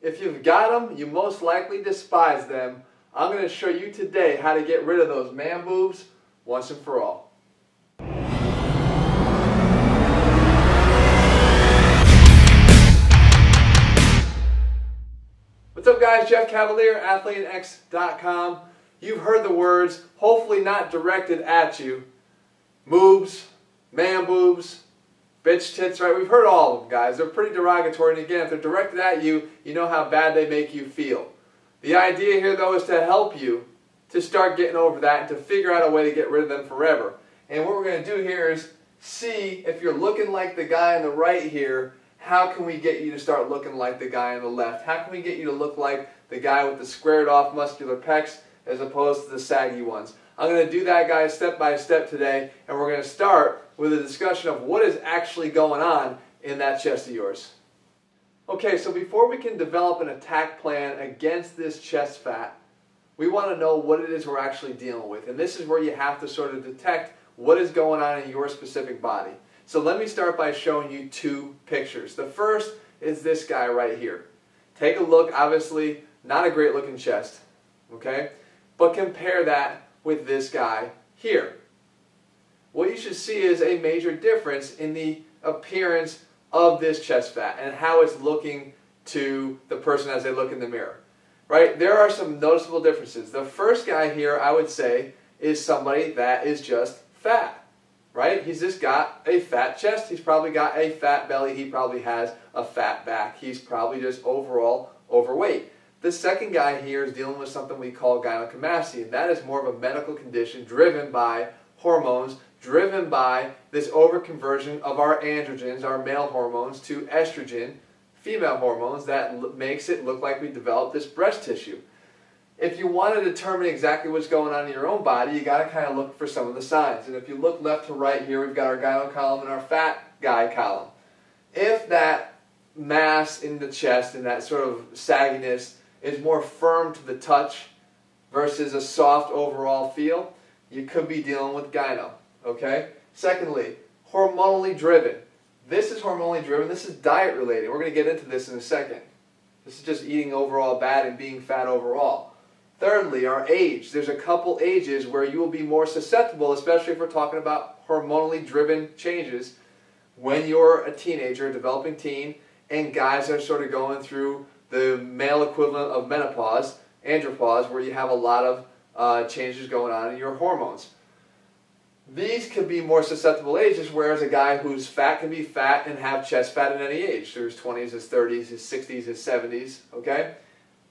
If you've got them, you most likely despise them. I'm going to show you today how to get rid of those man boobs once and for all. What's up guys, Jeff Cavaliere, AthleanX.com. You've heard the words, hopefully not directed at you. Moobs, man boobs, bitch tits, right? We've heard all of them, guys. They're pretty derogatory, and again, if they're directed at you, you know how bad they make you feel. The idea here, though, is to help you to start getting over that and to figure out a way to get rid of them forever. And what we're going to do here is see if you're looking like the guy on the right here, how can we get you to start looking like the guy on the left? How can we get you to look like the guy with the squared off muscular pecs as opposed to the saggy ones? I'm going to do that, guys, step by step today, and we're going to start with a discussion of what is actually going on in that chest of yours. Okay, so before we can develop an attack plan against this chest fat, we want to know what it is we're actually dealing with. And this is where you have to sort of detect what is going on in your specific body. So let me start by showing you two pictures. The first is this guy right here. Take a look, obviously not a great looking chest, okay? But compare that with this guy here. What you should see is a major difference in the appearance of this chest fat and how it's looking to the person as they look in the mirror. Right? There are some noticeable differences. The first guy here, I would say, is somebody that is just fat. Right? He's just got a fat chest. He's probably got a fat belly. He probably has a fat back. He's probably just overall overweight. The second guy here is dealing with something we call gynecomastia, and that is more of a medical condition driven by hormones driven by this overconversion of our androgens, our male hormones, to estrogen, female hormones, that makes it look like we developed this breast tissue. If you want to determine exactly what's going on in your own body, you got to kind of look for some of the signs. And if you look left to right here, we've got our gyno column and our fat guy column. If that mass in the chest and that sort of sagginess is more firm to the touch versus a soft overall feel, you could be dealing with gyno. Okay? Secondly, hormonally driven. This is hormonally driven. This is diet related. We're going to get into this in a second. This is just eating overall bad and being fat overall. Thirdly, our age. There's a couple ages where you will be more susceptible, especially if we're talking about hormonally driven changes, when you're a teenager, a developing teen, and guys are sort of going through the male equivalent of menopause, andropause, where you have a lot of uh, changes going on in your hormones. These could be more susceptible ages, whereas a guy who's fat can be fat and have chest fat at any age, through his 20s, his 30s, his 60s, his 70s, okay?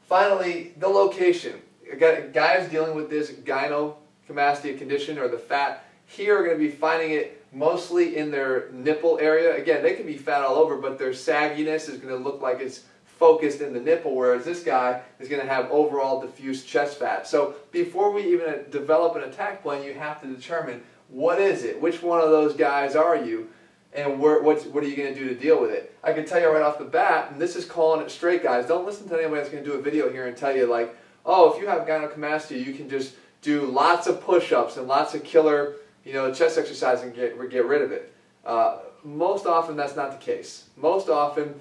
Finally, the location. Guys dealing with this gynecomastia condition or the fat here are going to be finding it mostly in their nipple area. Again, they can be fat all over, but their sagginess is going to look like it's focused in the nipple, whereas this guy is going to have overall diffuse chest fat. So before we even develop an attack plan, you have to determine what is it? Which one of those guys are you? And where, what are you going to do to deal with it? I can tell you right off the bat, and this is calling it straight, guys. Don't listen to anybody that's going to do a video here and tell you, like, oh, if you have gynecomastia, you can just do lots of push-ups and lots of killer, you know, chest exercise and get, get rid of it. Uh, most often, that's not the case. Most often,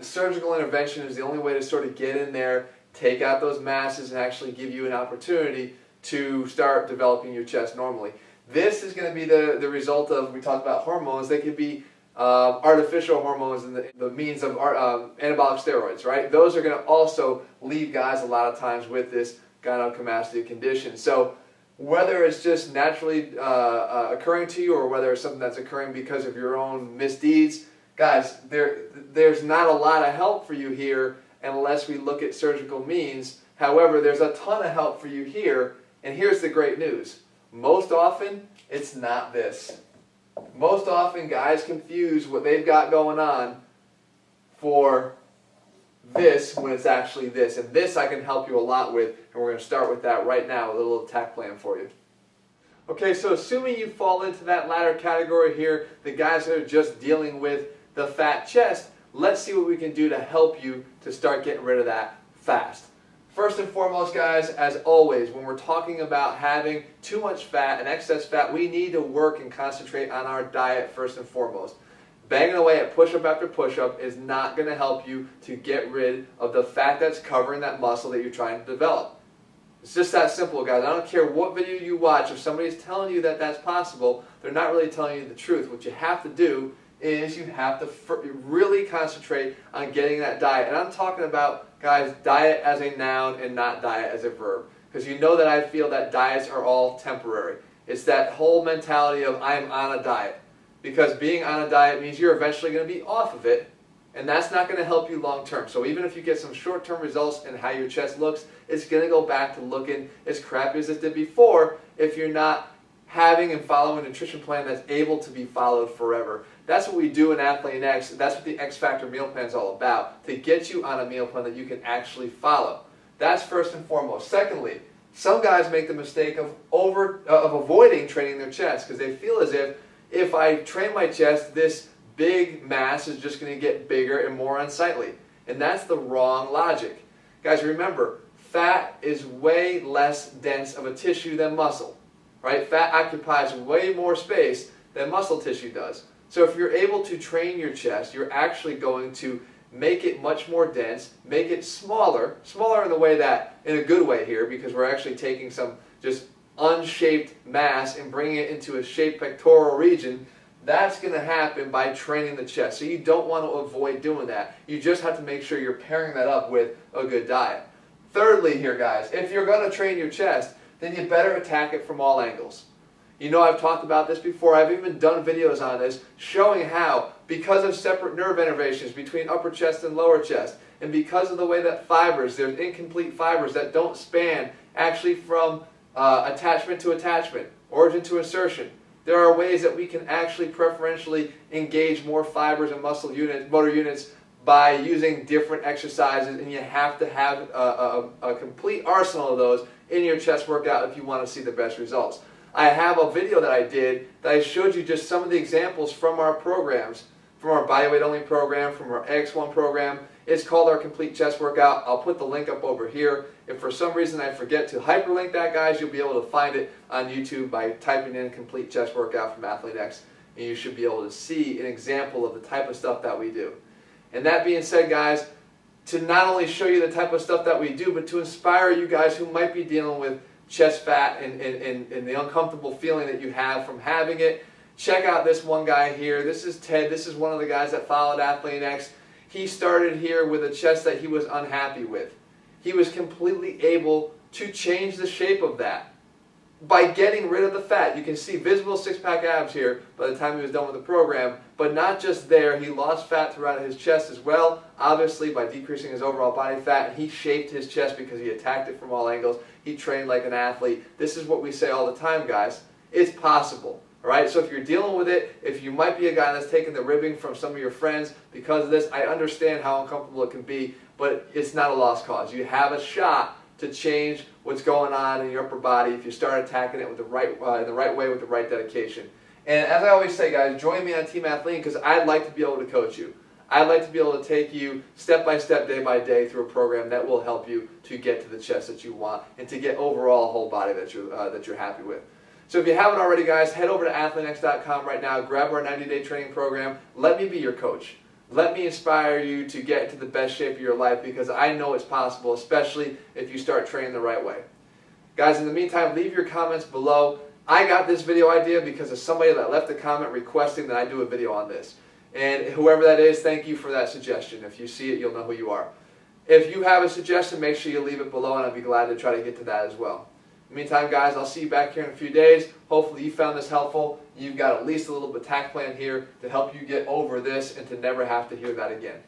surgical intervention is the only way to sort of get in there, take out those masses, and actually give you an opportunity to start developing your chest normally. This is going to be the, the result of, we talked about hormones, they could be uh, artificial hormones and the, the means of um, anabolic steroids, right? Those are going to also leave guys a lot of times with this gynecomastia condition. So whether it's just naturally uh, uh, occurring to you or whether it's something that's occurring because of your own misdeeds, guys, there, there's not a lot of help for you here unless we look at surgical means. However, there's a ton of help for you here, and here's the great news. Most often, it's not this. Most often, guys confuse what they've got going on for this when it's actually this. And this I can help you a lot with, and we're going to start with that right now, a little attack plan for you. Okay, so assuming you fall into that latter category here, the guys that are just dealing with the fat chest, let's see what we can do to help you to start getting rid of that fast. First and foremost, guys, as always, when we're talking about having too much fat and excess fat, we need to work and concentrate on our diet first and foremost. banging away at push-up after push-up is not going to help you to get rid of the fat that's covering that muscle that you're trying to develop. It's just that simple, guys. I don't care what video you watch. If somebody's telling you that that's possible, they're not really telling you the truth. What you have to do is you have to really concentrate on getting that diet. And I'm talking about, guys, diet as a noun and not diet as a verb. Because you know that I feel that diets are all temporary. It's that whole mentality of I'm on a diet. Because being on a diet means you're eventually going to be off of it and that's not going to help you long term. So even if you get some short term results in how your chest looks, it's going to go back to looking as crappy as it did before if you're not having and following a nutrition plan that's able to be followed forever. That's what we do in AthleanX. That's what the X Factor meal plan is all about, to get you on a meal plan that you can actually follow. That's first and foremost. Secondly, some guys make the mistake of over uh, of avoiding training their chest because they feel as if if I train my chest, this big mass is just going to get bigger and more unsightly. And that's the wrong logic. Guys, remember, fat is way less dense of a tissue than muscle. Right? Fat occupies way more space than muscle tissue does. So if you're able to train your chest, you're actually going to make it much more dense, make it smaller, smaller in the way that, in a good way here, because we're actually taking some just unshaped mass and bringing it into a shaped pectoral region that's going to happen by training the chest. So you don't want to avoid doing that. You just have to make sure you're pairing that up with a good diet. Thirdly here, guys, if you're going to train your chest, then you better attack it from all angles. You know I've talked about this before. I've even done videos on this showing how, because of separate nerve innervations between upper chest and lower chest, and because of the way that fibers, there's incomplete fibers that don't span actually from uh, attachment to attachment, origin to insertion, there are ways that we can actually preferentially engage more fibers and muscle units, motor units by using different exercises and you have to have a, a, a, complete arsenal of those in your chest workout if you want to see the best results. I have a video that I did that I showed you just some of the examples from our programs, from our bodyweight only program, from our X1 program, it's called our complete chest workout. I'll put the link up over here. If for some reason I forget to hyperlink that, guys, you'll be able to find it on YouTube by typing in complete chest workout from AthleanX, and you should be able to see an example of the type of stuff that we do. And that being said, guys, to not only show you the type of stuff that we do, but to inspire you guys who might be dealing with chest fat and, and, and, the uncomfortable feeling that you have from having it, check out this one guy here. This is Ted. This is one of the guys that followed AthleanX he started here with a chest that he was unhappy with. He was completely able to change the shape of that by getting rid of the fat. You can see visible six-pack abs here by the time he was done with the program, but not just there. He lost fat throughout his chest as well, obviously by decreasing his overall body fat. He shaped his chest because he attacked it from all angles. He trained like an athlete. This is what we say all the time, guys. It's possible. All right, so if you're dealing with it, if you might be a guy that's taking the ribbing from some of your friends because of this, I understand how uncomfortable it can be, but it's not a lost cause. You have a shot to change what's going on in your upper body if you start attacking it with the right, uh, in the right way with the right dedication. And as I always say, guys, join me on Team Athlean because I'd like to be able to coach you. I'd like to be able to take you step by step, day by day through a program that will help you to get to the chest that you want and to get overall a whole body that, you, uh, that you're happy with. So if you haven't already, guys, head over to athleanx.com right now, grab our 90-day training program. Let me be your coach. Let me inspire you to get into the best shape of your life because I know it's possible, especially if you start training the right way. Guys, in the meantime, leave your comments below. I got this video idea because of somebody that left a comment requesting that I do a video on this. And whoever that is, thank you for that suggestion. If you see it, you'll know who you are. If you have a suggestion, make sure you leave it below and I'd be glad to try to get to that as well. Meantime, guys, I'll see you back here in a few days. Hopefully you found this helpful. You've got at least a little attack plan here to help you get over this and to never have to hear that again.